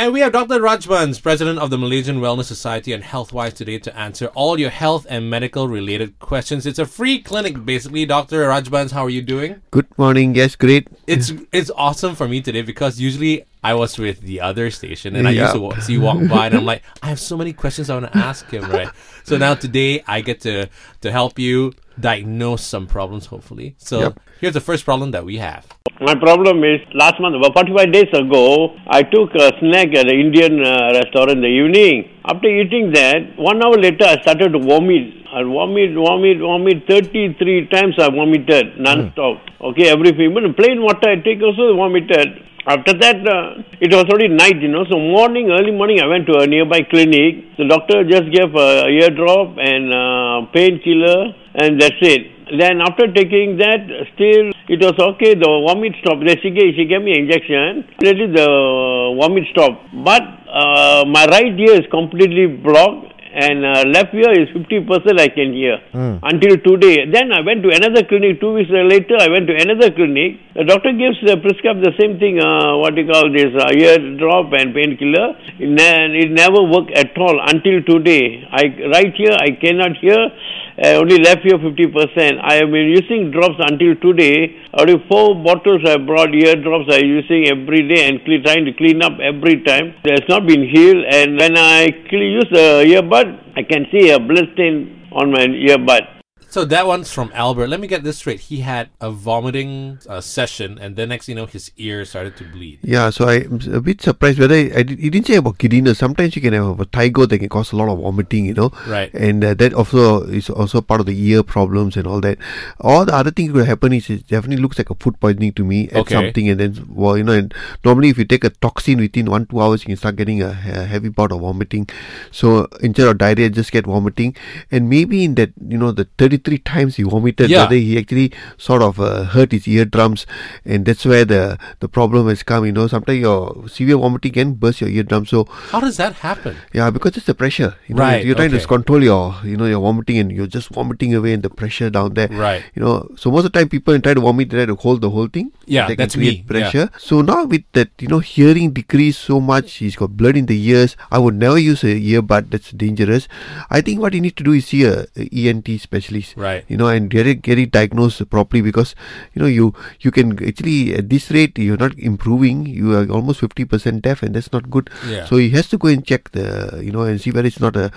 And we have Dr. Rajbans, president of the Malaysian Wellness Society and Healthwise today to answer all your health and medical related questions. It's a free clinic basically. Dr. Rajbans, how are you doing? Good morning. Yes, great. It's it's awesome for me today because usually I was with the other station and I used to see you walk by and I'm like, I have so many questions I want to ask him, right? So now today I get to to help you diagnose some problems hopefully. So Yep. here's the first problem that we have. My problem is last month, about 45 days ago, I took a snack at an Indian uh, restaurant in the evening. After eating that, one hour later, I started to vomit. I vomit, vomit, vomit. 33 times I vomited non-stop. Okay, every few minutes. Plain water I take also vomited. After that, uh, it was already night, you know. So morning, early morning, I went to a nearby clinic. The doctor just gave a ear drop and uh, painkiller, and that's it. Then after taking that, still it was okay. The vomit stopped. Then she gave, she gave me injection. Immediately the vomit stopped. But uh, my right ear is completely blocked. And uh, left ear is 50% I can hear until today. Then I went to another clinic. Two weeks later, I went to another clinic. The doctor gives the prescribe the same thing. Uh, what you call this uh, ear drop and painkiller. It, ne- it never worked at all until today. I right here I cannot hear. I only left here 50%. I have been using drops until today. Only four bottles I brought ear drops I'm using every day and cle- trying to clean up every time. It has not been healed. And when I use the earbud, I can see a blood stain on my earbud. So that one's from Albert. Let me get this straight. He had a vomiting uh, session, and then next, you know, his ear started to bleed. Yeah, so I'm a bit surprised whether I did, he didn't say about giddiness. Sometimes you can have vertigo that can cause a lot of vomiting, you know. Right. And uh, that also is also part of the ear problems and all that. All the other thing could happen is it definitely looks like a food poisoning to me at Okay. something, and then well, you know, and normally if you take a toxin within one two hours, you can start getting a, a heavy bout of vomiting. So instead of diarrhea, just get vomiting, and maybe in that you know the thirty three times he vomited, Yeah. whether he actually sort of uh, hurt his eardrums, and that's where the the problem has come. You know, sometimes your severe vomiting can burst your eardrum. So How does that happen? yeah, because it's the pressure. You know, Right, you're trying okay. to control your, you know, your vomiting, and you're just vomiting away, and the pressure down there. Right. You know, so most of the time people try to vomit, they try to hold the whole thing. Yeah, they that's me, yeah. Pressure. So now with that, you know, hearing decrease so much, he's got blood in the ears. I would never use a earbud. That's dangerous. I think what you need to do is see a, a ENT specialist. Right. You know, and get it get it diagnosed properly because you know you you can actually at this rate you're not improving. You are almost fifty percent deaf, and that's not good. Yeah. So he has to go and check the you know and see whether it's not a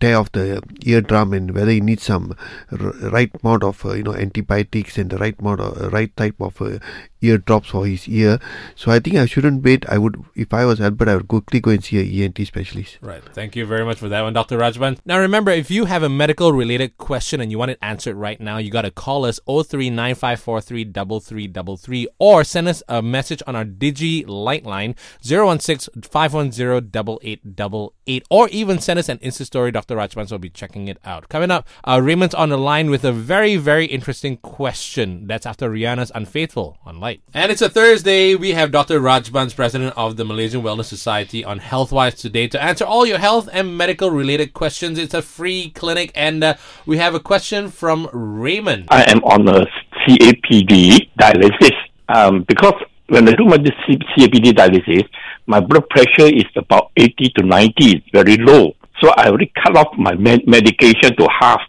tear of the eardrum and whether he needs some right amount of uh, you know antibiotics and the right amount of uh, right type of uh, ear drops for his ear. So I think I shouldn't wait. I would if I was Albert, I would quickly go and see a ENT specialist. Right. Thank you very much for that one, Dr. Rajban. Now remember, if you have a medical related question and you want it answered right now, you got to call us 0395433333 or send us a message on our Digi Light line 016-510-8888 or even send us an Insta story. Rajban will be checking it out. Coming up, uh, Raymond's on the line with a very, very interesting question. That's after Rihanna's Unfaithful on Light. And it's a Thursday. We have Dr. Rajbans, president of the Malaysian Wellness Society, on Healthwise today to answer all your health and medical related questions. It's a free clinic, and uh, we have a question from Raymond. I am on a CAPD dialysis um, because when I do my CAPD dialysis, my blood pressure is about 80 to 90, it's very low. So I already cut off my med- medication to half,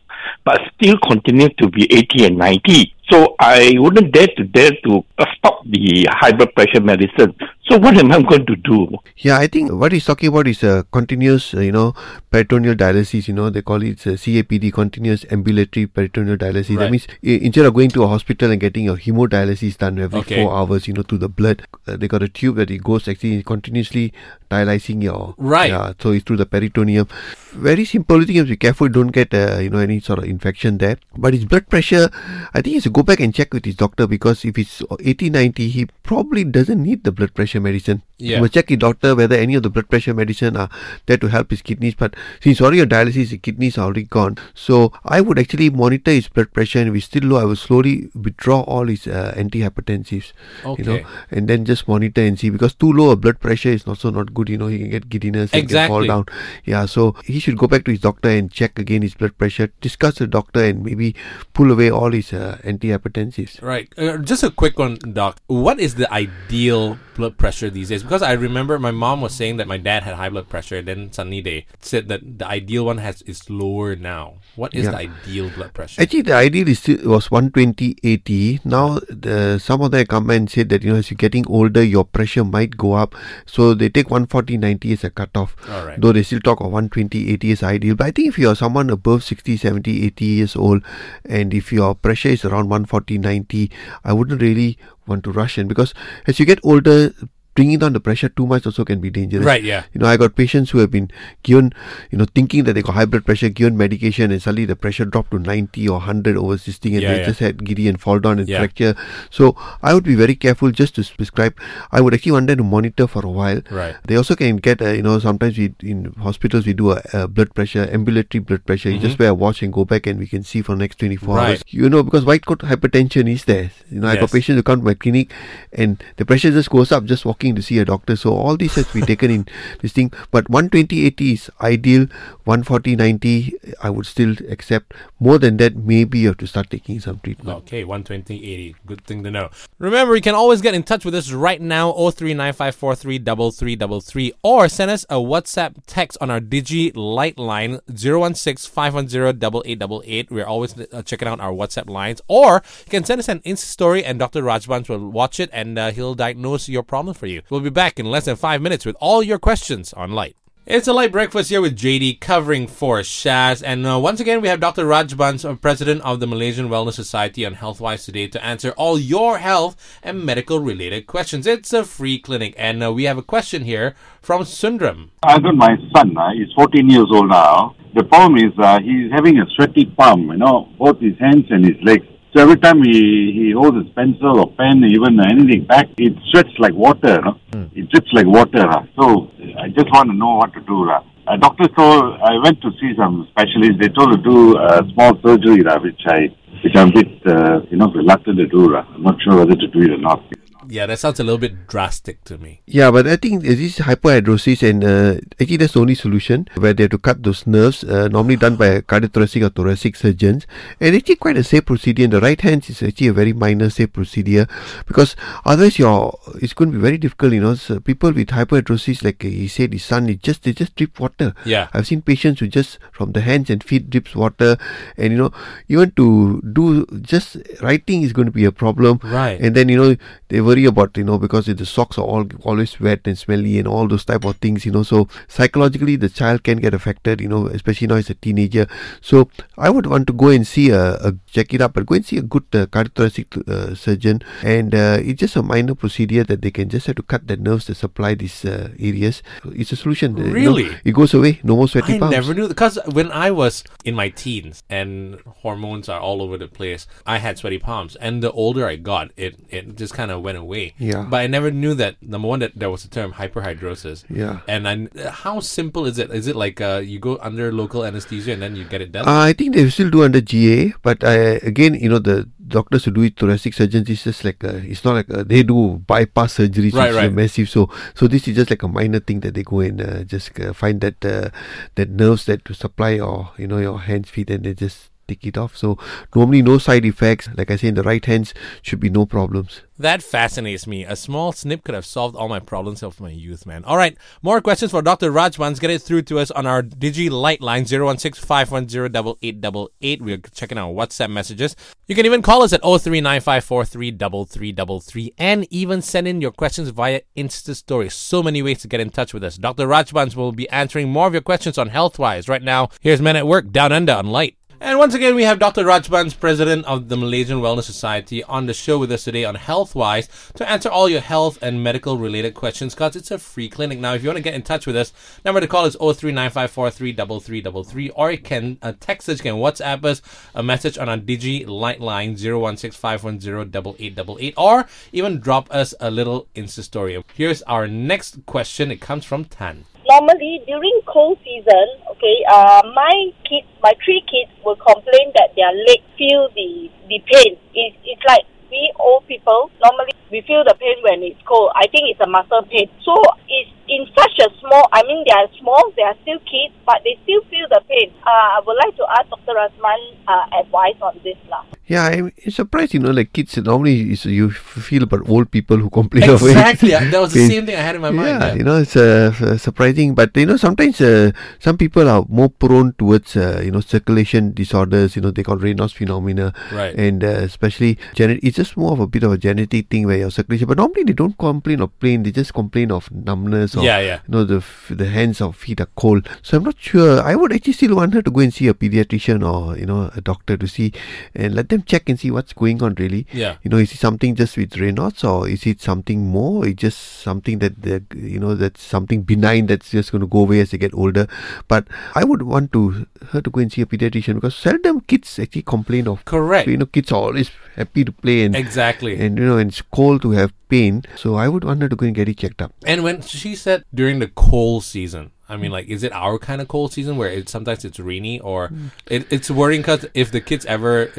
but still continue to be 80 and 90. So I wouldn't dare to dare to uh, stop the high blood pressure medicine. So what am I going to do? Yeah, I think what he's talking about is a continuous, uh, you know, peritoneal dialysis. You know, they call it uh, CAPD, continuous ambulatory peritoneal dialysis. Right. That means instead of going to a hospital and getting your hemodialysis done every Okay. four hours, you know, through the blood, uh, they got a tube that it goes actually continuously dialyzing your Right. Yeah, so it's through the peritoneum. Very simple. You think you have to be careful, don't get uh, you know any sort of infection there. But his blood pressure, I think he has to go back and check with his doctor because if it's 80, 90, he probably doesn't need the blood pressure medicine. Yeah. He must check his doctor whether any of the blood pressure medicine are there to help his kidneys. But since already your dialysis, his kidneys are already gone. So I would actually monitor his blood pressure, and if it's still low, I will slowly withdraw all his uh, antihypertensives. You know, and then just monitor and see because too low a blood pressure is also not good. You know, he can get giddiness, he can fall down. Yeah, so he should go back to his doctor and check again his blood pressure, discuss with the doctor, and maybe pull away all his uh, antihypertensives. Right. Uh, just a quick one, Doc. What is the ideal blood pressure these days? Because I remember my mom was saying that my dad had high blood pressure, and then suddenly they said that the ideal one has is lower now. What is Yeah. the ideal blood pressure? Actually, the ideal is still, was 120 80. Now, the, some of them come and said that you know as you're getting older, your pressure might go up. So they take 140 90 as a cutoff. All right. Though they still talk of 120 80 as ideal. But I think if you're someone above 60, 70, 80 years old, and if your pressure is around 140 90, I wouldn't really want to rush in because as you get older, bringing down the pressure too much also can be dangerous. Right, yeah. You know, I got patients who have been given, you know, thinking that they got high blood pressure, given medication, and suddenly the pressure dropped to 90 or 100 over this thing, and Yeah, they yeah. just had giddy and fall down and Yeah. fracture. So I would be very careful just to prescribe. I would actually want them to monitor for a while. Right. They also can get, uh, you know, sometimes we in hospitals we do a, a blood pressure, ambulatory blood pressure. You just wear a watch and go back, and we can see for the next 24 Mm-hmm. Right. hours. You know, because white coat hypertension is there. You know, I Yes. got patients who come to my clinic, and the pressure just goes up just walking to see a doctor. So all these has to be taken in this thing. But 120 80 is ideal. 140 90 I would still accept. More than that, maybe you have to start taking some treatment. Okay, 120 80. Good thing to know. Remember, you can always get in touch with us right now 0395433333 or send us a WhatsApp text on our Digi Light line 016 510 We're always uh, checking out our WhatsApp lines. Or you can send us an Insta story and Dr. Rajbans will watch it and uh, he'll diagnose your problem for you. We'll be back in less than five minutes with all your questions on Light. It's a light breakfast here with JD covering for Shaz. And uh, once again, we have Dr. Rajbans, uh, president of the Malaysian Wellness Society on HealthWise today to answer all your health and medical related questions. It's a free clinic. And uh, we have a question here from Sundram. I got my son. Uh, he's 14 years old now. The problem is uh, he's having a sweaty palm, you know, both his hands and his legs. So every time he, he holds his pencil or pen, even anything back, it sweats like water. No? It drips like water. Uh. So I just want to know what to do. Uh. A doctor told, I went to see some specialists. They told to do a small surgery, uh, which I which I'm a bit, uh, you know, reluctant to do. Uh. I'm not sure whether to do it or not. Yeah, that sounds a little bit drastic to me. Yeah, but I think this is hyperhidrosis, and uh, actually that's the only solution where they have to cut those nerves. Uh, normally done by cardiothoracic or thoracic surgeons, and actually quite a safe procedure. In the right hands, is actually a very minor safe procedure because otherwise, your it's going to be very difficult. You know, so people with hyperhidrosis, like he said, his son, it just they just drip water. Yeah. I've seen patients who just from the hands and feet drips water, and you know, even to do just writing is going to be a problem. Right. And then you know they worry about you know because the socks are all always wet and smelly and all those type of things. You know, so psychologically the child can get affected. You know, especially now as a teenager. So I would want to go and see a, a check it up, but go and see a good uh, cardiothoracic uh, surgeon. And uh, it's just a minor procedure that they can just have to cut the nerves that supply these uh, areas. It's a solution. uh, you know. Really? it goes away. No more sweaty palms. I palms. never knew because when I was in my teens and hormones are all over the place, I had sweaty palms. And the older I got, it it just kind of went away. Yeah. But I never knew that number one that there was a term hyperhidrosis. Yeah. And I, how simple is it? Is it like uh, you go under local anesthesia and then you get it done? Uh, I think they still do under GA, but uh, again, you know, the doctors who do it, thoracic surgeons, it's just like uh it's not like uh they do bypass surgeries, Right, which right. is massive. So, so this is just like a minor thing that they go and uh, just uh, find that uh, that nerves that to supply your you know your hands, feet, and they just take it off. So normally no side effects. Like I say, in the right hands should be no problems. That fascinates me. A small snip could have solved all my problems of my youth, man. All right, more questions for Dr. Rajbans. Get it through to us on our Digi Light line 016-510-8888. We're checking our WhatsApp messages. You can even call us at 0395433333 and even send in your questions via Insta Story. So many ways to get in touch with us. Dr. Rajbans will be answering more of your questions on HealthWise. Right now, here's Men at Work Down Under on Light. And once again, we have Dr. Rajbans, president of the Malaysian Wellness Society, on the show with us today on HealthWise to answer all your health and medical related questions because it's a free clinic. Now, if you want to get in touch with us, number to call is 0395433333 or you can uh, text us, you can WhatsApp us a message on our Digi Light line 01651088888 or even drop us a little Insta story. Here's our next question. It comes from Tan. Normally during cold season, okay, uh, my kids, my three kids will complain that their leg feel the the pain. It, it's like we old people normally we feel the pain when it's cold. I think it's a muscle pain. So it's in such a small. I mean, they are small. They are still kids, but they still feel the pain. Uh, I would like to ask Dr. Rasman uh, advice on this, lah. Yeah, I'm surprised. You know, like kids normally is, you feel about old people who complain of it. Exactly. that was the same thing I had in my mind. yeah, you know, it's uh, surprising, but you know, sometimes uh, some people are more prone towards uh, you know circulation disorders. You know, they call Raynaud's phenomena, Right. and uh, especially genet- it's just more of a bit of a genetic thing where your circulation. But normally they don't complain of pain; they just complain of numbness or Yeah, yeah. you know the f- the hands or feet are cold. So I'm not sure. I would actually still want her to go and see a pediatrician or you know a doctor to see and let them check and see what's going on really. Yeah. You know, is it something just with Raynaud's or is it something more? It's just something that they you know that's something benign that's just going to go away as they get older. But I would want to her to go and see a pediatrician because seldom kids actually complain of. Correct. So, you know, kids are always happy to play and Exactly. and you know and it's cold to have pain. So I would want her to go and get it checked up. And when she said during the cold season, I mean, like, is it our kind of cold season where it sometimes it's rainy, or Mm. it, it's worrying because if the kids ever,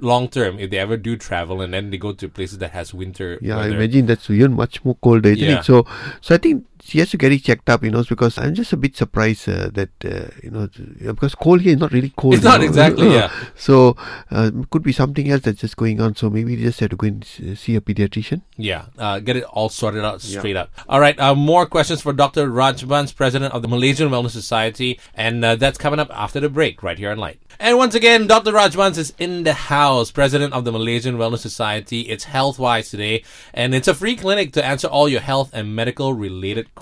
long term, if they ever do travel and then they go to places that has winter, Yeah, I imagine that's even much more colder, isn't Yeah. it? So, so I think she has to get it checked up, you know, because I'm just a bit surprised uh, that uh, you know uh, because cold here is not really cold. It's not know. exactly, yeah. So uh, could be something else that's just going on. So maybe you just have to go and see a pediatrician. Yeah, uh, get it all sorted out straight up. All right, uh, more questions for Dr. Raj Bans, president of the Malaysian Wellness Society, and uh, that's coming up after the break right here on Light. And once again, Dr. Raj Bans is in the house, president of the Malaysian Wellness Society. It's HealthWise today, and it's a free clinic to answer all your health and medical related questions.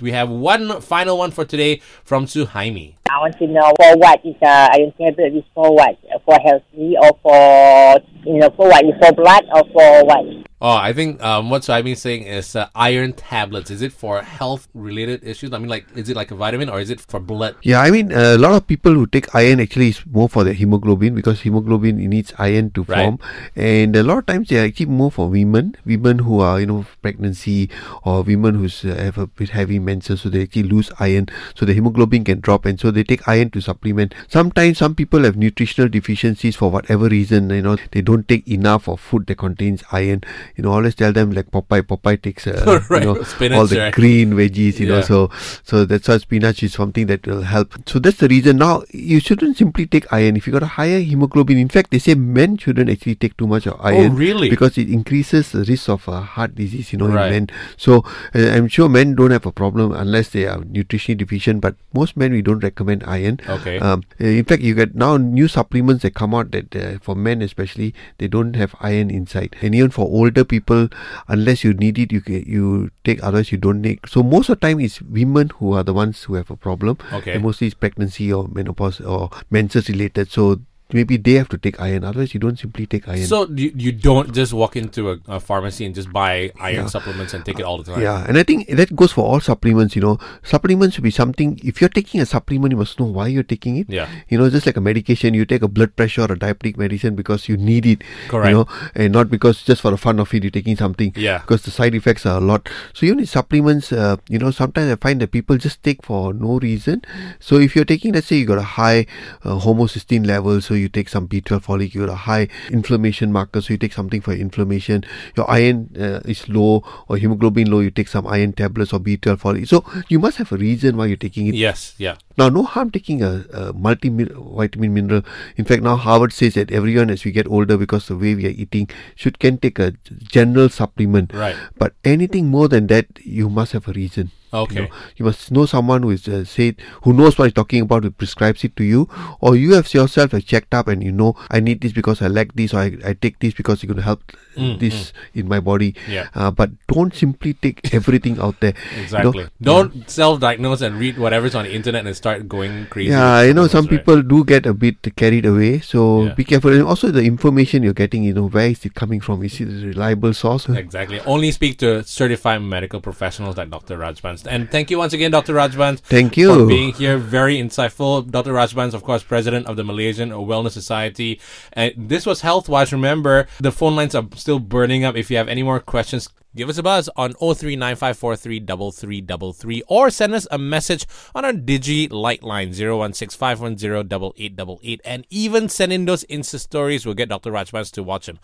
We have one final one for today from Suhaimi. I want to know for what is uh, iron tablet is for what? For healthy or for you know for what? For blood or for what? Oh, I think um, what I've been saying is uh, iron tablets. Is it for health related issues? I mean, like, is it like a vitamin or is it for blood? Yeah, I mean, a lot of people who take iron actually is more for their hemoglobin because hemoglobin needs iron to Right. form, and a lot of times they are actually more for women, women who are you know pregnancy or women who have a bit heavy menses, so they actually lose iron, so the hemoglobin can drop, and so they take iron to supplement. Sometimes some people have nutritional deficiencies for whatever reason, you know, they don't take enough of food that contains iron. You know, always tell them like Popeye, Popeye takes uh, Right, you know spinach, all the right. green veggies, you know, so so that's why spinach is something that will help. So that's the reason. Now you shouldn't simply take iron. If you got a higher hemoglobin, in fact, they say men shouldn't actually take too much of iron. Oh, really? Because it increases the risk of uh, heart disease. You know, Right. in men. So uh, I'm sure men don't have a problem unless they are nutritionally deficient. But most men we don't recommend iron. Okay. Um, uh, in fact, you get now new supplements that come out that uh, for men especially they don't have iron inside, and even for older people, unless you need it, you you take. Otherwise, you don't take. So most of the time, it's women who are the ones who have a problem. Okay. And mostly it's pregnancy or menopause or menses related. So maybe they have to take iron. Otherwise, you don't simply take iron. So you, you don't just walk into a, a pharmacy and just buy iron Yeah. supplements and take it all the time. Yeah, and I think that goes for all supplements. You know, supplements should be something. If you're taking a supplement, you must know why you're taking it. Yeah. You know, just like a medication, you take a blood pressure or a diabetic medicine because you need it. Correct. You know, and not because just for the fun of it, you're taking something. Yeah. Because the side effects are a lot. So even in supplements, uh, you know, sometimes I find that people just take for no reason. So if you're taking, let's say you got a high uh, homocysteine level, so you take some B12 folic, you got a high inflammation marker, so you take something for inflammation. Your iron uh, is low or hemoglobin low, you take some iron tablets or B12 folic. So you must have a reason why you're taking it. Yes. Yeah. Now, no harm taking a, a multivitamin mineral. In fact, now Harvard says that everyone, as we get older, because the way we are eating, should can take a general supplement. Right. But anything more than that, you must have a reason. Okay. You, know, you must know someone who is uh, said who knows what he's talking about, who prescribes it to you, or you have yourself have checked up and you know I need this because I like this, or I, I take this because it's going to help Mm, this in my body. Yeah. Uh, but don't simply take everything out there. you know. Exactly. Don't self-diagnose and read whatever's on the internet and start going crazy. Yeah, you know, some right? people do get a bit carried away. So Yeah. be careful. And also, the information you're getting, you know, where is it coming from? Is it a reliable source? Exactly. Only speak to certified medical professionals like Dr. Rajbans. And thank you once again, Dr. Rajbans. Thank you. For being here. Very insightful. Dr. Rajbans, of course, president of the Malaysian Wellness Society. And this was HealthWise. Remember, the phone lines are still burning up. If you have any more questions, give us a buzz on 0395433333 or send us a message on our Digi Light line 0165108888 and even send in those Insta stories. We'll get Dr. Rajbans to watch them.